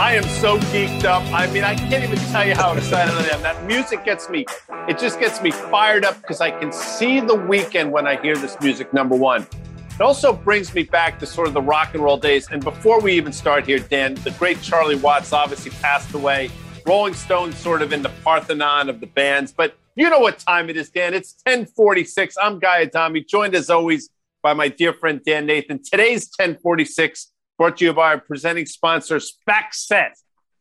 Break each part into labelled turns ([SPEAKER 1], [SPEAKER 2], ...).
[SPEAKER 1] I am so geeked up. I mean, I can't even tell you how excited I am. That music gets me, it just gets me fired up because I can see the weekend when I hear this music, number one. It also brings me back to sort of the rock and roll days. And before we even start here, Dan, the great Charlie Watts obviously passed away. Rolling Stones sort of in the Parthenon of the bands. But you know what time it is, Dan. It's 1046. I'm Guy Adami, joined as always by my dear friend Dan Nathan. Today's 1046 brought to you by our presenting sponsors, FactSet,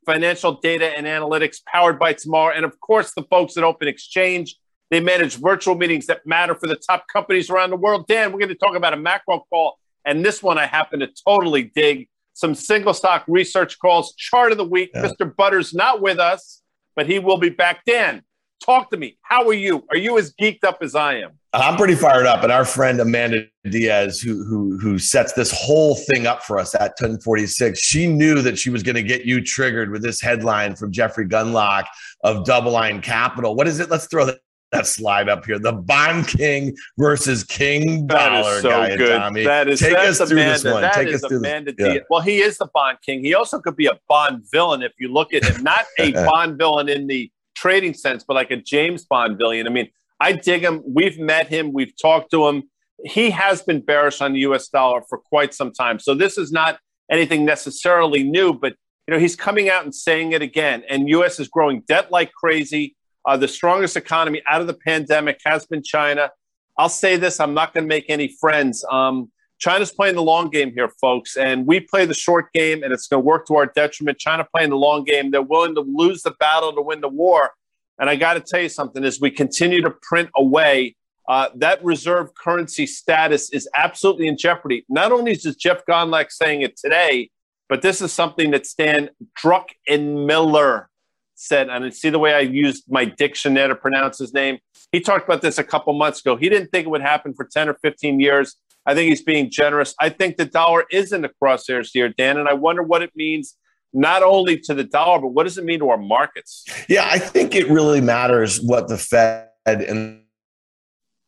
[SPEAKER 1] financial data and analytics powered by tomorrow. And of course, the folks at Open Exchange. They manage virtual meetings that matter for the top companies around the world. Dan, we're going to talk about a macro call. And this one I happen to totally dig. Some single stock research calls, chart of the week. Yeah. Mr. Butters not with us, but he will be back. Dan, talk to me. How are you? Are you as geeked up as I am?
[SPEAKER 2] I'm pretty fired up, and our friend Amanda Diaz, who who who sets this whole thing up for us at 1046, she knew that she was going to get you triggered with this headline from Jeffrey Gundlach of DoubleLine Capital. What is it? Let's throw that, that slide up here. The Bond King versus King Dollar.
[SPEAKER 1] That is so
[SPEAKER 2] guy,
[SPEAKER 1] good.
[SPEAKER 2] Tommy.
[SPEAKER 1] That is
[SPEAKER 2] take
[SPEAKER 1] us
[SPEAKER 2] through
[SPEAKER 1] Amanda,
[SPEAKER 2] this one.
[SPEAKER 1] That
[SPEAKER 2] take
[SPEAKER 1] is
[SPEAKER 2] us through
[SPEAKER 1] Amanda
[SPEAKER 2] this.
[SPEAKER 1] Diaz. Well, he is the Bond King. He also could be a Bond villain if you look at him. Not a Bond villain in the trading sense, but like a James Bond villain. I mean I dig him. We've met him. We've talked to him. He has been bearish on the U.S. dollar for quite some time. So this is not anything necessarily new, but you know he's coming out and saying it again. And U.S. is growing debt like crazy. Uh, the strongest economy out of the pandemic has been China. I'll say this: I'm not going to make any friends. Um, China's playing the long game here, folks, and we play the short game, and it's going to work to our detriment. China playing the long game; they're willing to lose the battle to win the war. And I got to tell you something as we continue to print away, uh, that reserve currency status is absolutely in jeopardy. Not only is Jeff Gundlach saying it today, but this is something that Stan Druck and Miller said. And see the way I used my dictionary to pronounce his name. He talked about this a couple months ago. He didn't think it would happen for 10 or 15 years. I think he's being generous. I think the dollar is in the crosshairs here, Dan, and I wonder what it means not only to the dollar, but what does it mean to our markets?
[SPEAKER 2] Yeah, I think it really matters what the Fed and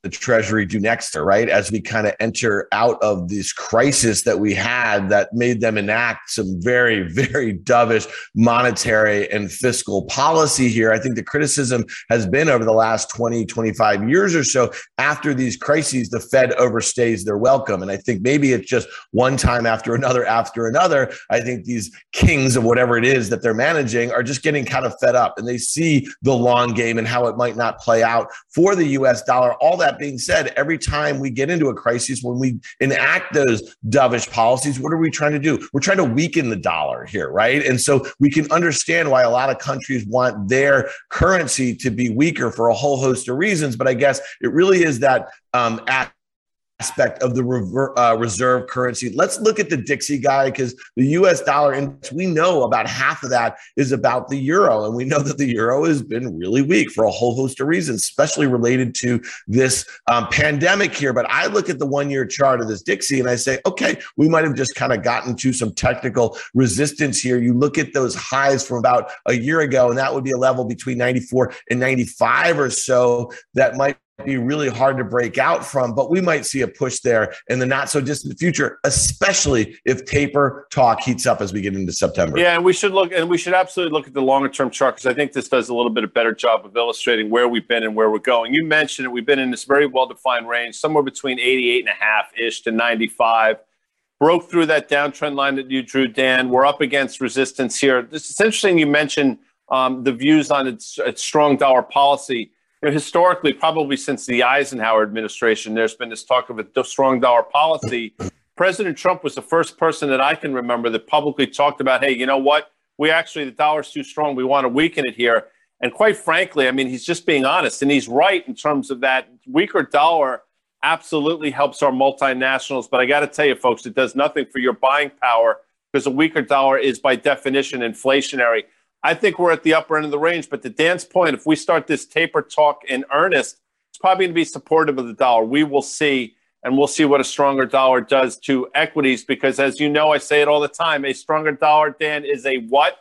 [SPEAKER 2] the Treasury do next, right? As we kind of enter out of this crisis that we had that made them enact some very, very dovish monetary and fiscal policy here. I think the criticism has been over the last 20, 25 years or so. After these crises, the Fed overstays their welcome. And I think maybe it's just one time after another after another. I think these kings of whatever it is that they're managing are just getting kind of fed up and they see the long game and how it might not play out for the US dollar. All that that being said, every time we get into a crisis, when we enact those dovish policies, what are we trying to do? We're trying to weaken the dollar here, right? And so we can understand why a lot of countries want their currency to be weaker for a whole host of reasons. But I guess it really is that um, at aspect of the rever- uh, reserve currency. Let's look at the Dixie guy because the US dollar index, we know about half of that is about the euro. And we know that the euro has been really weak for a whole host of reasons, especially related to this um, pandemic here. But I look at the one year chart of this Dixie and I say, okay, we might have just kind of gotten to some technical resistance here. You look at those highs from about a year ago, and that would be a level between 94 and 95 or so that might be really hard to break out from, but we might see a push there in the not so distant future, especially if taper talk heats up as we get into September.
[SPEAKER 1] Yeah, and we should look and we should absolutely look at the longer term chart because I think this does a little bit of better job of illustrating where we've been and where we're going. You mentioned it, we've been in this very well defined range, somewhere between 88 and a half ish to 95. Broke through that downtrend line that you drew, Dan. We're up against resistance here. This is interesting. You mentioned um, the views on its, its strong dollar policy you know, historically, probably since the Eisenhower administration, there's been this talk of a strong dollar policy. President Trump was the first person that I can remember that publicly talked about, hey, you know what? We actually, the dollar's too strong. We want to weaken it here. And quite frankly, I mean, he's just being honest and he's right in terms of that weaker dollar absolutely helps our multinationals. But I got to tell you, folks, it does nothing for your buying power because a weaker dollar is by definition inflationary. I think we're at the upper end of the range. But to Dan's point, if we start this taper talk in earnest, it's probably going to be supportive of the dollar. We will see, and we'll see what a stronger dollar does to equities. Because as you know, I say it all the time: a stronger dollar, Dan, is a what?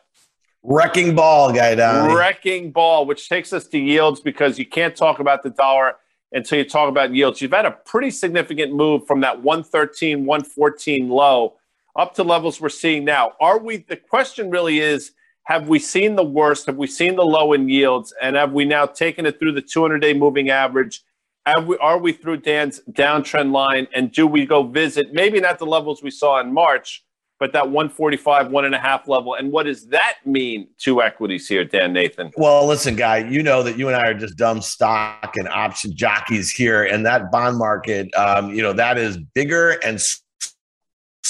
[SPEAKER 2] Wrecking ball, guy down.
[SPEAKER 1] Wrecking ball, which takes us to yields because you can't talk about the dollar until you talk about yields. You've had a pretty significant move from that 113, 114 low up to levels we're seeing now. Are we, the question really is, have we seen the worst? Have we seen the low in yields? And have we now taken it through the 200 day moving average? We, are we through Dan's downtrend line? And do we go visit maybe not the levels we saw in March, but that 145, one and a half level? And what does that mean to equities here, Dan Nathan?
[SPEAKER 2] Well, listen, guy, you know that you and I are just dumb stock and option jockeys here. And that bond market, um, you know, that is bigger and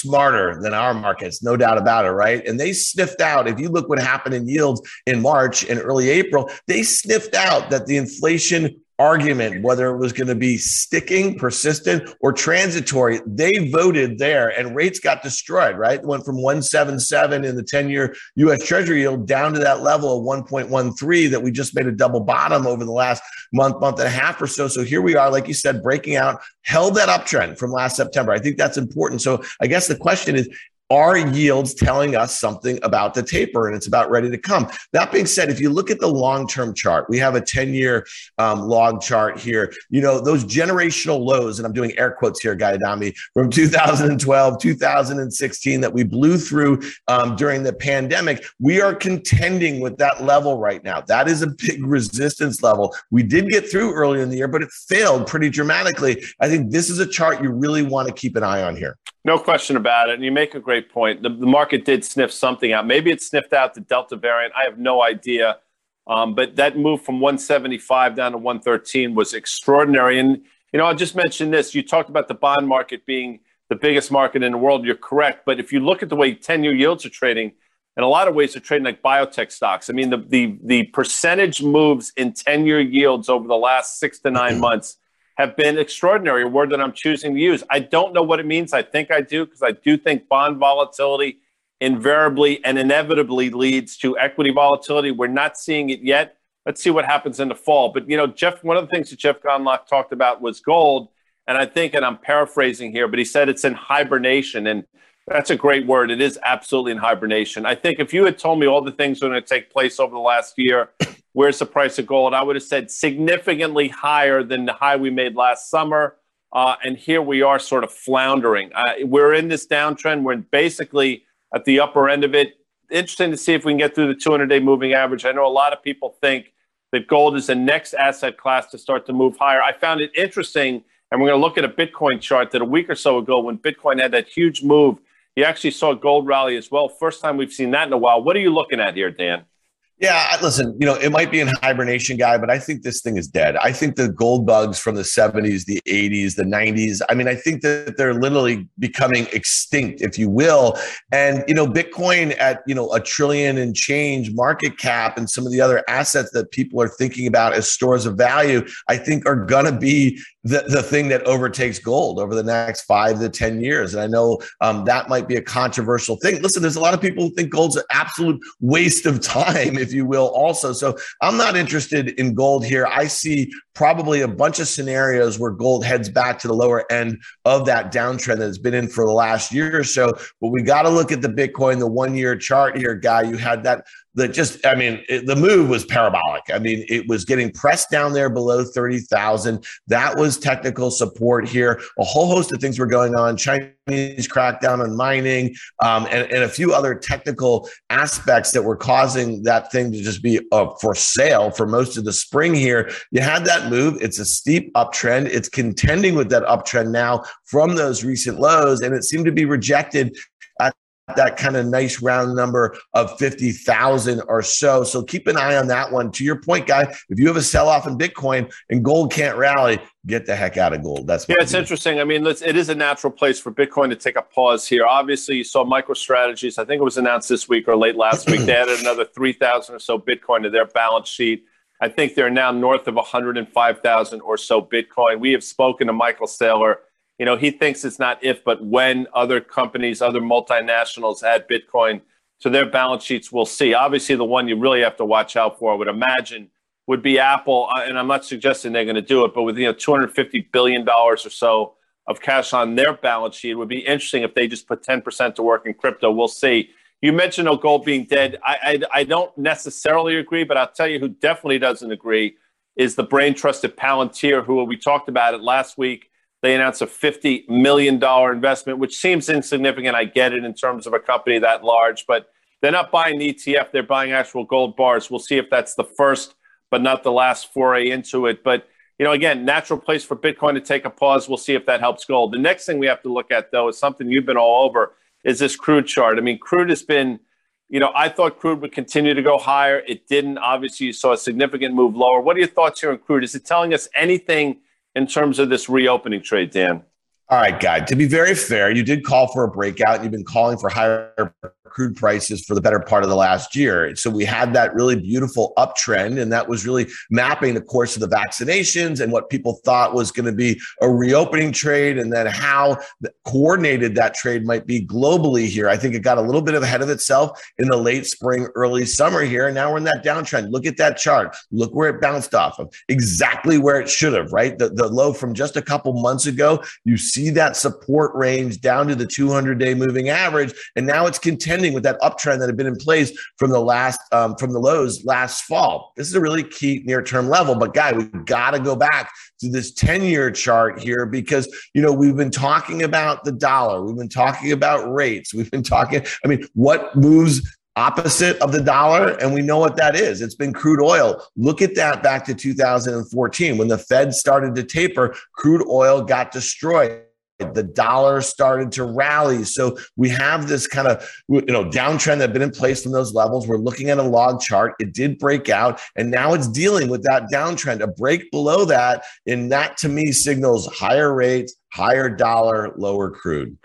[SPEAKER 2] smarter than our markets, no doubt about it, right? And they sniffed out, if you look what happened in yields in March and early April, they sniffed out that the inflation argument whether it was going to be sticking, persistent, or transitory. They voted there and rates got destroyed, right? Went from 177 in the 10 year US Treasury yield down to that level of 1.13 that we just made a double bottom over the last month, month and a half or so. So here we are, like you said, breaking out, held that uptrend from last September. I think that's important. So I guess the question is are yields telling us something about the taper and it's about ready to come? That being said, if you look at the long term chart, we have a 10 year um, log chart here. You know, those generational lows, and I'm doing air quotes here, Guy Adami, from 2012, 2016 that we blew through um, during the pandemic, we are contending with that level right now. That is a big resistance level. We did get through earlier in the year, but it failed pretty dramatically. I think this is a chart you really want to keep an eye on here.
[SPEAKER 1] No question about it. And you make a great point. The, the, market did sniff something out. Maybe it sniffed out the Delta variant. I have no idea. Um, but that move from 175 down to 113 was extraordinary. And, you know, I'll just mention this. You talked about the bond market being the biggest market in the world. You're correct. But if you look at the way 10 year yields are trading, in a lot of ways, they're trading like biotech stocks. I mean, the, the, the percentage moves in 10 year yields over the last six to 9 months have been extraordinary, a word that I'm choosing to use. I don't know what it means. I think I do because I do think bond volatility invariably and inevitably leads to equity volatility. We're not seeing it yet. Let's see what happens in the fall. But you know, Jeff, one of the things that Jeff Gundlach talked about was gold. And I think, and I'm paraphrasing here, but he said it's in hibernation. And that's a great word. It is absolutely in hibernation. I think if you had told me all the things that are going to take place over the last year, where's the price of gold? I would have said significantly higher than the high we made last summer. Uh, and here we are sort of floundering. Uh, we're in this downtrend. We're basically at the upper end of it. Interesting to see if we can get through the 200 day moving average. I know a lot of people think that gold is the next asset class to start to move higher. I found it interesting, and we're going to look at a Bitcoin chart that a week or so ago when Bitcoin had that huge move, you actually saw gold rally as well. First time we've seen that in a while. What are you looking at here, Dan?
[SPEAKER 2] Yeah, listen, you know, it might be in hibernation, guy, but I think this thing is dead. I think the gold bugs from the 70s, the 80s, the 90s, I mean, I think that they're literally becoming extinct, if you will. And, you know, Bitcoin at, you know, a trillion and change market cap and some of the other assets that people are thinking about as stores of value, I think are going to be the, the thing that overtakes gold over the next five to 10 years. And I know um, that might be a controversial thing. Listen, there's a lot of people who think gold's an absolute waste of time, if you will, also. So I'm not interested in gold here. I see probably a bunch of scenarios where gold heads back to the lower end of that downtrend that it's been in for the last year or so. But we got to look at the Bitcoin, the one year chart here, guy. You had that that just, I mean, it, the move was parabolic. I mean, it was getting pressed down there below 30,000. That was technical support here. A whole host of things were going on. Chinese crackdown on mining um, and, and, a few other technical aspects that were causing that thing to just be uh, for sale for most of the spring here. You had that move. It's a steep uptrend. It's contending with that uptrend now from those recent lows, and it seemed to be rejected that kind of nice round number of 50,000 or so. So keep an eye on that one. To your point, guy, if you have a sell off in Bitcoin and gold can't rally, get the heck out of gold. That's
[SPEAKER 1] yeah, it's interesting. I mean, it is a natural place for Bitcoin to take a pause here. Obviously, you saw MicroStrategies. I think it was announced this week or late last week. They added another 3,000 or so Bitcoin to their balance sheet. I think they're now north of 105,000 or so Bitcoin. We have spoken to Michael Saylor you know, he thinks it's not if, but when other companies, other multinationals add Bitcoin to their balance sheets, we'll see. Obviously, the one you really have to watch out for, I would imagine, would be Apple. Uh, and I'm not suggesting they're going to do it, but with you know 250 billion dollars or so of cash on their balance sheet, it would be interesting if they just put 10% to work in crypto. We'll see. You mentioned no gold being dead. I, I, I don't necessarily agree, but I'll tell you who definitely doesn't agree is the brain trusted Palantir, who we talked about it last week They announced a $50 million investment, which seems insignificant. I get it in terms of a company that large, but they're not buying the ETF. They're buying actual gold bars. We'll see if that's the first, but not the last foray into it. But, you know, again, natural place for Bitcoin to take a pause. We'll see if that helps gold. The next thing we have to look at, though, is something you've been all over, is this crude chart. I mean, crude has been, you know, I thought crude would continue to go higher. It didn't. Obviously, you saw a significant move lower. What are your thoughts here on crude? Is it telling us anything – in terms of this reopening trade, Dan?
[SPEAKER 2] All right, Guy. To be very fair, you did call for a breakout. You've been calling for higher crude prices for the better part of the last year. So we had that really beautiful uptrend, and that was really mapping the course of the vaccinations and what people thought was going to be a reopening trade, and then how coordinated that trade might be globally here. I think it got a little bit ahead of itself in the late spring, early summer here, and now we're in that downtrend. Look at that chart. Look where it bounced off of. Exactly where it should have, right? The, the low from just a couple months ago. You see that support range down to the 200 day moving average, and now it's contending with that uptrend that had been in place from the last um, from the lows last fall. This is a really key near term level. But guy, we've got to go back to this 10 year chart here because you know we've been talking about the dollar, we've been talking about rates, we've been talking. I mean, what moves opposite of the dollar and we know what that is it's been crude oil look at that back to 2014 when the fed started to taper crude oil got destroyed the dollar started to rally. So we have this kind of you know downtrend that been in place from those levels. We're looking at a log chart. It did break out, and now it's dealing with that downtrend. A break below that, and that to me signals higher rates, higher dollar, lower crude.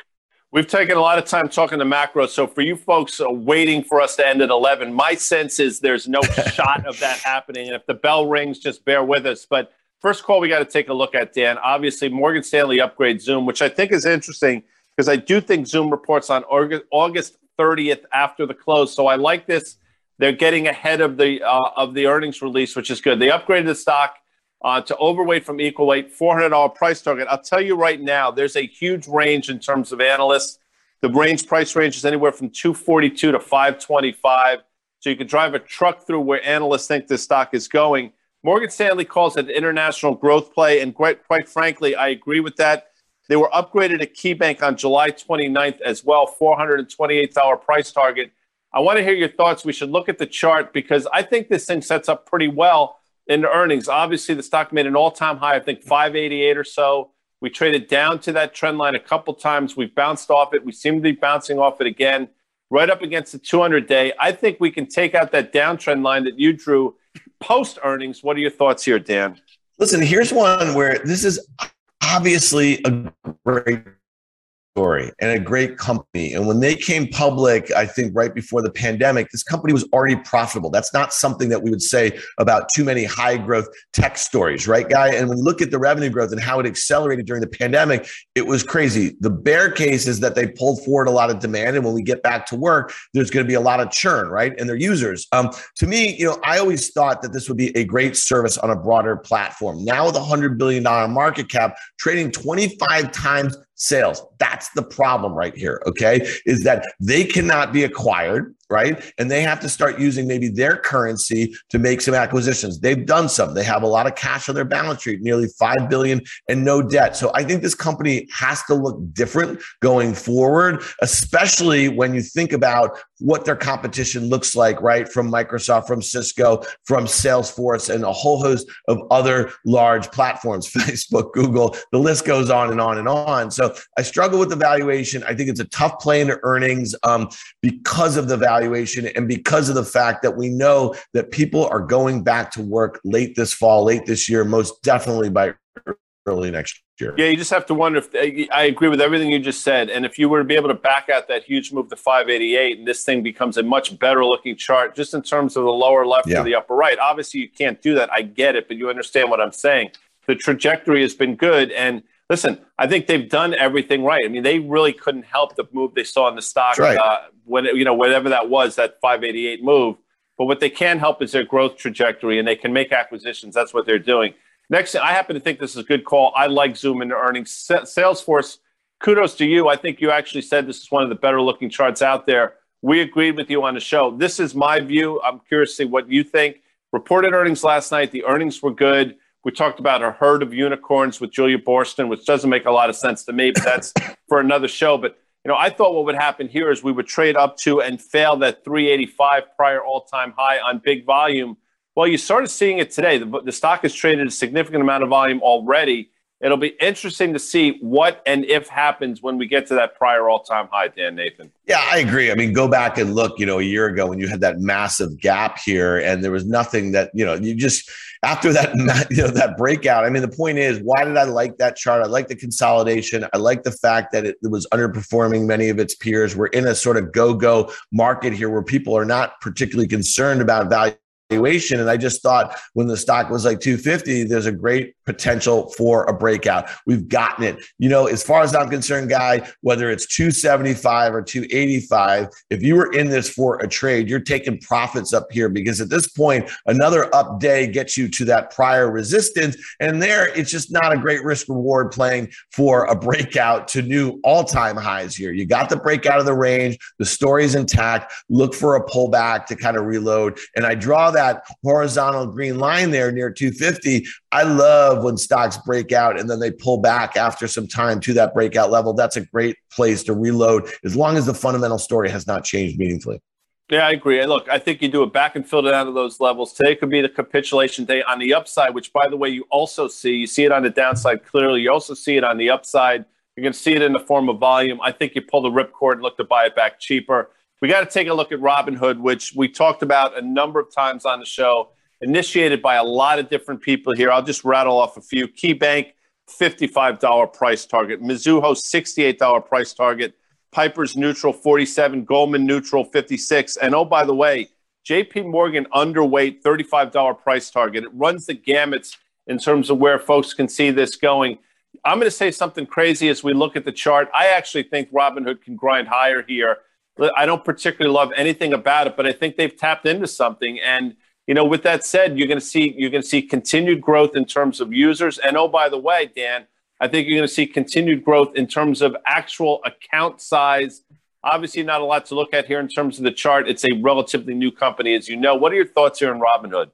[SPEAKER 1] We've taken a lot of time talking to macro. So for you folks uh, waiting for us to end at 11, my sense is there's no shot of that happening. And if the bell rings, just bear with us. But First call we got to take a look at, Dan. Obviously, Morgan Stanley upgrade Zoom, which I think is interesting because I do think Zoom reports on August 30th after the close. So I like this. They're getting ahead of the uh, of the earnings release, which is good. They upgraded the stock uh, to overweight from equal weight, $400 price target. I'll tell you right now, there's a huge range in terms of analysts. The range price range is anywhere from 242 to 525. So you can drive a truck through where analysts think this stock is going. Morgan Stanley calls it an international growth play. And quite, quite frankly, I agree with that. They were upgraded at KeyBanc on July 29th as well, $428 price target. I want to hear your thoughts. We should look at the chart because I think this thing sets up pretty well in earnings. Obviously, the stock made an all time high, I think 588 or so. We traded down to that trend line a couple times. We've bounced off it. We seem to be bouncing off it again, right up against the 200 day. I think we can take out that downtrend line that you drew post earnings. What are your thoughts here, Dan?
[SPEAKER 2] Listen, here's one where this is obviously a great story and a great company. And when they came public, I think right before the pandemic, this company was already profitable. That's not something that we would say about too many high growth tech stories, right, Guy? And when you look at the revenue growth and how it accelerated during the pandemic, it was crazy. The bear case is that they pulled forward a lot of demand. And when we get back to work, there's going to be a lot of churn, right? And their users. Um, to me, you know, I always thought that this would be a great service on a broader platform. Now with a $100 billion market cap, trading 25 times sales. That's the problem right here. Okay. Is that they cannot be acquired right? And they have to start using maybe their currency to make some acquisitions. They've done some. They have a lot of cash on their balance sheet, nearly 5 billion and no debt. So I think this company has to look different going forward, especially when you think about what their competition looks like, right? From Microsoft, from Cisco, from Salesforce, and a whole host of other large platforms, Facebook, Google, the list goes on and on and on. So I struggle with the valuation. I think it's a tough play into earnings um, because of the value valuation and because of the fact that we know that people are going back to work late this fall, late this year, most definitely by early next year.
[SPEAKER 1] Yeah, you just have to wonder if I agree with everything you just said. And if you were to be able to back out that huge move to 588 and this thing becomes a much better looking chart just in terms of the lower left yeah. or the upper right, obviously you can't do that. I get it, but you understand what I'm saying. The trajectory has been good. And listen, I think they've done everything right. I mean, they really couldn't help the move they saw in the stock right. uh, when you know whatever that was, that 588 move. But what they can help is their growth trajectory, and they can make acquisitions. That's what they're doing. Next, I happen to think this is a good call. I like Zoom into earnings. Salesforce, kudos to you. I think you actually said this is one of the better looking charts out there. We agreed with you on the show. This is my view. I'm curious to see what you think. Reported earnings last night. The earnings were good We talked about a herd of unicorns with Julia Boorstin, which doesn't make a lot of sense to me, but that's for another show. But you know, I thought what would happen here is we would trade up to and fail that 385 prior all-time high on big volume. Well, you started seeing it today. The, the stock has traded a significant amount of volume already. It'll be interesting to see what and if happens when we get to that prior all-time high, Dan Nathan.
[SPEAKER 2] Yeah, I agree. I mean, go back and look, you know, a year ago when you had that massive gap here and there was nothing that, you know, you just after that, you know, that breakout. I mean, the point is, why did I like that chart? I like the consolidation. I like the fact that it, was underperforming many of its peers. We're in a sort of go-go market here where people are not particularly concerned about value valuation. And I just thought when the stock was like 250, there's a great potential for a breakout. We've gotten it. You know, as far as I'm concerned, guy, whether it's 275 or 285, if you were in this for a trade, you're taking profits up here because at this point, another up day gets you to that prior resistance. And there, it's just not a great risk reward playing for a breakout to new all time highs here. You got the breakout of the range, the story's intact. Look for a pullback to kind of reload. And I draw that horizontal green line there near 250. I love when stocks break out and then they pull back after some time to that breakout level. That's a great place to reload as long as the fundamental story has not changed meaningfully.
[SPEAKER 1] Yeah, I agree. Look, I think you do it back and fill out of those levels. Today could be the capitulation day on the upside, which, by the way, you also see. You see it on the downside clearly. You also see it on the upside. You can see it in the form of volume. I think you pull the ripcord and look to buy it back cheaper. We got to take a look at Robinhood, which we talked about a number of times on the show, initiated by a lot of different people here. I'll just rattle off a few. KeyBanc, $55 price target. Mizuho, $68 price target. Piper's neutral, 47. Goldman neutral, 56. And oh, by the way, JP Morgan underweight, $35 price target. It runs the gamuts in terms of where folks can see this going. I'm going to say something crazy as we look at the chart. I actually think Robinhood can grind higher here. I don't particularly love anything about it, but I think they've tapped into something. And you know, with that said, you're going to see you're going to see continued growth in terms of users. And oh, by the way, Dan, I think you're going to see continued growth in terms of actual account size. Obviously, not a lot to look at here in terms of the chart. It's a relatively new company, as you know. What are your thoughts here on Robinhood?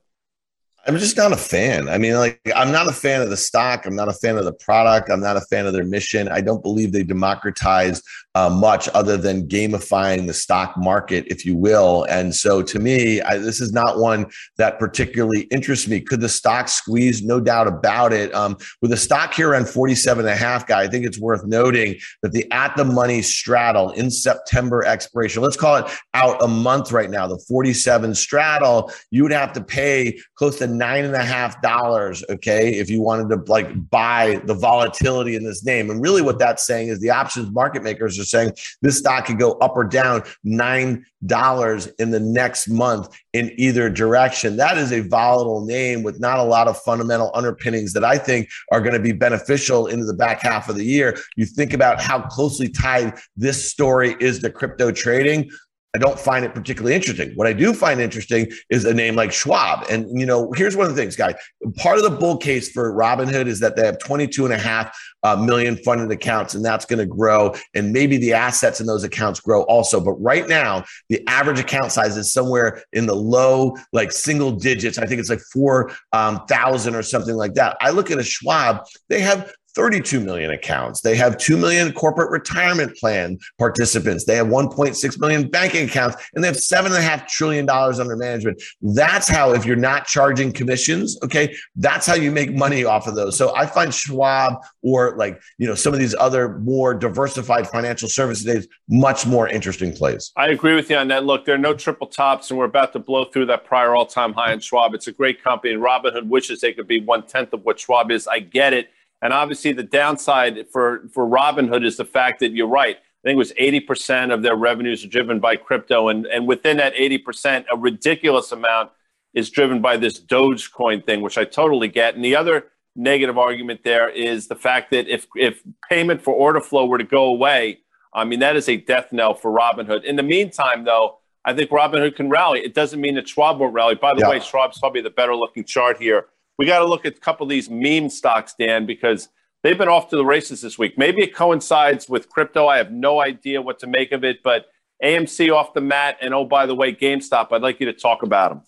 [SPEAKER 2] I'm just not a fan. I mean, like, I'm not a fan of the stock. I'm not a fan of the product. I'm not a fan of their mission. I don't believe they democratized uh, much other than gamifying the stock market, if you will. And so to me, I, this is not one that particularly interests me. Could the stock squeeze? No doubt about it. Um, with a stock here around 47 and a half, guy, I think it's worth noting that the at the money straddle in September expiration, let's call it out a month right now, the 47 straddle, you would have to pay close to nine and a half dollars, okay, if you wanted to like buy the volatility in this name. And really what that's saying is the options market makers are saying this stock could go up or down nine dollars in the next month in either direction. That is a volatile name with not a lot of fundamental underpinnings that I think are going to be beneficial into the back half of the year. You think about how closely tied this story is to crypto trading. I don't find it particularly interesting. What I do find interesting is a name like Schwab. And, you know, here's one of the things, guys. Part of the bull case for Robinhood is that they have 22 and a half uh, million funded accounts, and that's going to grow. And maybe the assets in those accounts grow also. But right now, the average account size is somewhere in the low, like single digits. I think it's like 4,000 um, or something like that. I look at a Schwab, they have 32 million accounts. They have 2 million corporate retirement plan participants. They have 1.6 million banking accounts and they have $7.5 trillion under management. That's how, if you're not charging commissions, okay, that's how you make money off of those. So I find Schwab or like, you know, some of these other more diversified financial services days much more interesting plays.
[SPEAKER 1] I agree with you on that. Look, there are no triple tops and we're about to blow through that prior all time high in Schwab. It's a great company and Robinhood wishes they could be one tenth of what Schwab is. I get it. And obviously, the downside for, for Robinhood is the fact that you're right. I think it was 80% of their revenues are driven by crypto. And, and within that 80%, a ridiculous amount is driven by this Dogecoin thing, which I totally get. And the other negative argument there is the fact that if, if payment for order flow were to go away, I mean, that is a death knell for Robinhood. In the meantime, though, I think Robinhood can rally. It doesn't mean that Schwab won't rally. By the yeah. way, Schwab's probably the better looking chart here we got to look at a couple of these meme stocks, Dan, because they've been off to the races this week. Maybe it coincides with crypto. I have no idea what to make of it, but AMC off the mat. And oh, by the way, GameStop, I'd like you to talk about them.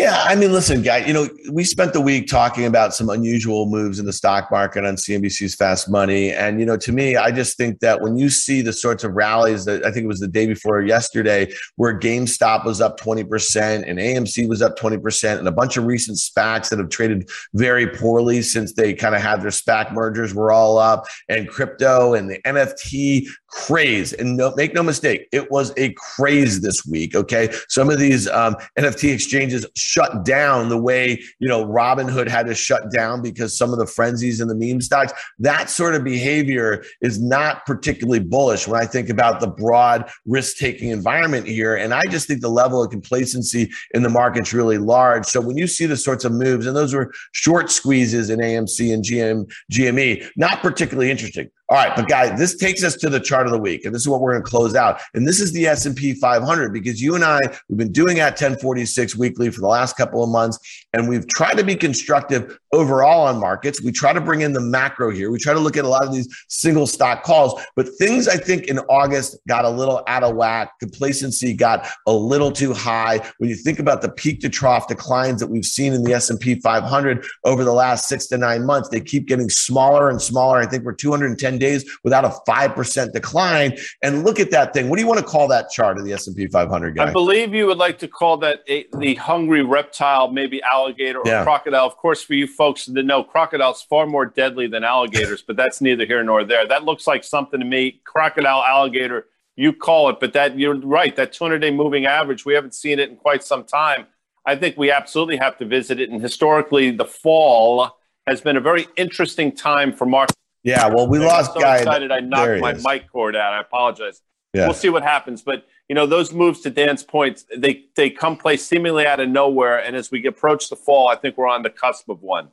[SPEAKER 2] Yeah, I mean, listen, guy. You know, we spent the week talking about some unusual moves in the stock market on CNBC's Fast Money, and you know, to me, I just think that when you see the sorts of rallies that I think it was the day before yesterday, where GameStop was up twenty percent and AMC was up twenty percent, and a bunch of recent SPACs that have traded very poorly since they kind of had their SPAC mergers were all up, and crypto and the NFT craze. And no, make no mistake, it was a craze this week. Okay, some of these um, NFT exchanges shut down the way you know Robinhood had to shut down because some of the frenzies in the meme stocks. That sort of behavior is not particularly bullish when I think about the broad risk-taking environment here. And I just think the level of complacency in the market's really large. So when you see the sorts of moves, and those were short squeezes in AMC and GM, GME, not particularly interesting. All right, but guys, this takes us to the chart of the week, and this is what we're going to close out. And this is the S and P 500 because you and I we've been doing at 1046 weekly for the last couple of months, and we've tried to be constructive overall on markets. We try to bring in the macro here. We try to look at a lot of these single stock calls, but things I think in August got a little out of whack. Complacency got a little too high. When you think about the peak to trough declines that we've seen in the S and P 500 over the last six to nine months, they keep getting smaller and smaller. I think we're 210 days without a 5% decline. And look at that thing. What do you want to call that chart of the S&P 500 guy?
[SPEAKER 1] I believe you would like to call that a, the hungry reptile, maybe alligator or yeah. crocodile. Of course, for you folks to know, crocodile's far more deadly than alligators, but that's neither here nor there. That looks like something to me. Crocodile, alligator, you call it, but that you're right. That 200-day moving average, we haven't seen it in quite some time. I think we absolutely have to visit it. And historically, the fall has been a very interesting time for market
[SPEAKER 2] yeah, well, we
[SPEAKER 1] I
[SPEAKER 2] lost
[SPEAKER 1] so
[SPEAKER 2] guy.
[SPEAKER 1] Excited, I knocked my is. mic cord out. I apologize. Yeah. We'll see what happens, but you know those moves to Dan's point, they they come place seemingly out of nowhere, and as we approach the fall, I think we're on the cusp of one.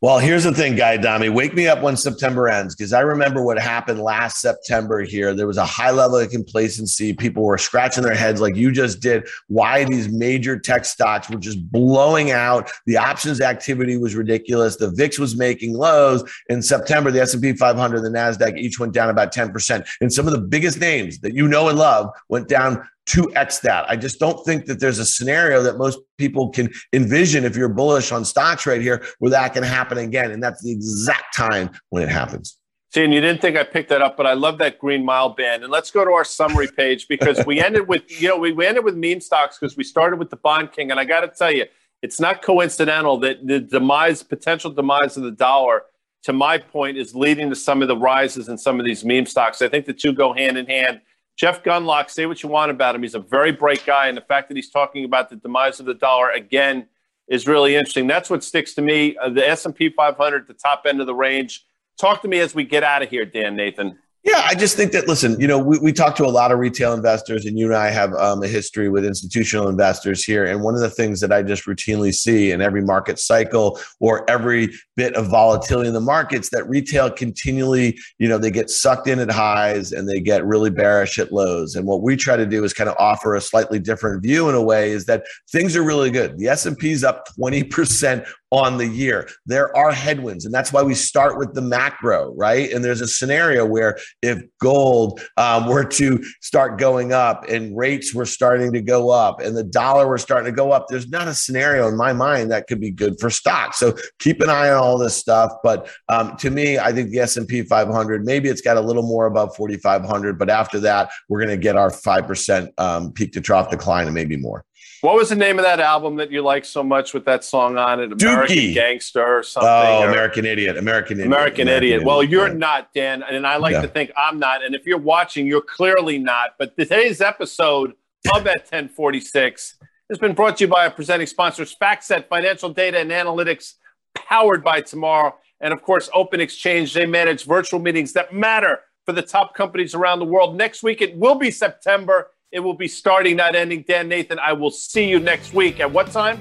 [SPEAKER 2] Well, here's the thing, Guy Adami. Wake me up when September ends because I remember what happened last September here. There was a high level of complacency. People were scratching their heads like you just did. Why these major tech stocks were just blowing out. The options activity was ridiculous. The VIX was making lows. In September, the S&P 500 the NASDAQ each went down about 10%. And some of the biggest names that you know and love went down 2x that. I just don't think that there's a scenario that most people can envision if you're bullish on stocks right here where that can happen again. And that's the exact time when it happens.
[SPEAKER 1] See, and you didn't think I picked that up, but I love that green mile band. And let's go to our summary page because we ended with, you know, we, we ended with meme stocks because we started with the bond king. And I got to tell you, it's not coincidental that the demise, potential demise of the dollar, to my point, is leading to some of the rises in some of these meme stocks. I think the two go hand in hand. Jeff Gundlach, say what you want about him. He's a very bright guy, and the fact that he's talking about the demise of the dollar again is really interesting. That's what sticks to me. Uh, the S and P 500, the top end of the range. Talk to me as we get out of here, Dan Nathan.
[SPEAKER 2] Yeah, I just think that, listen, you know, we, we talk to a lot of retail investors, and you and I have um, a history with institutional investors here. And one of the things that I just routinely see in every market cycle or every bit of volatility in the markets that retail continually, you know, they get sucked in at highs and they get really bearish at lows. And what we try to do is kind of offer a slightly different view in a way is that things are really good. The S&P is up 20% on the year. There are headwinds, and that's why we start with the macro, right? And there's a scenario where if gold um, were to start going up and rates were starting to go up and the dollar were starting to go up, there's not a scenario in my mind that could be good for stocks. So keep an eye on all this stuff. But um, to me, I think the S&P 500, maybe it's got a little more above 4,500, but after that, we're going to get our 5% um, peak to trough decline and maybe more.
[SPEAKER 1] What was the name of that album that you like so much with that song on it? American
[SPEAKER 2] Dookie.
[SPEAKER 1] Gangster or something?
[SPEAKER 2] Oh, or American Idiot. American Idiot.
[SPEAKER 1] American, American Idiot. Idiot. Well, you're yeah. not, Dan, and I like yeah. to think I'm not. And if you're watching, you're clearly not. But today's episode of at 1046 has been brought to you by our presenting sponsors, FactSet Financial Data and Analytics, powered by Tomorrow. And of course, Open Exchange. They manage virtual meetings that matter for the top companies around the world. Next week, it will be September. It will be starting, not ending. Dan Nathan, I will see you next week. At what time?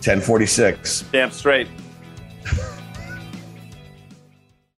[SPEAKER 2] 1046.
[SPEAKER 1] Damn straight.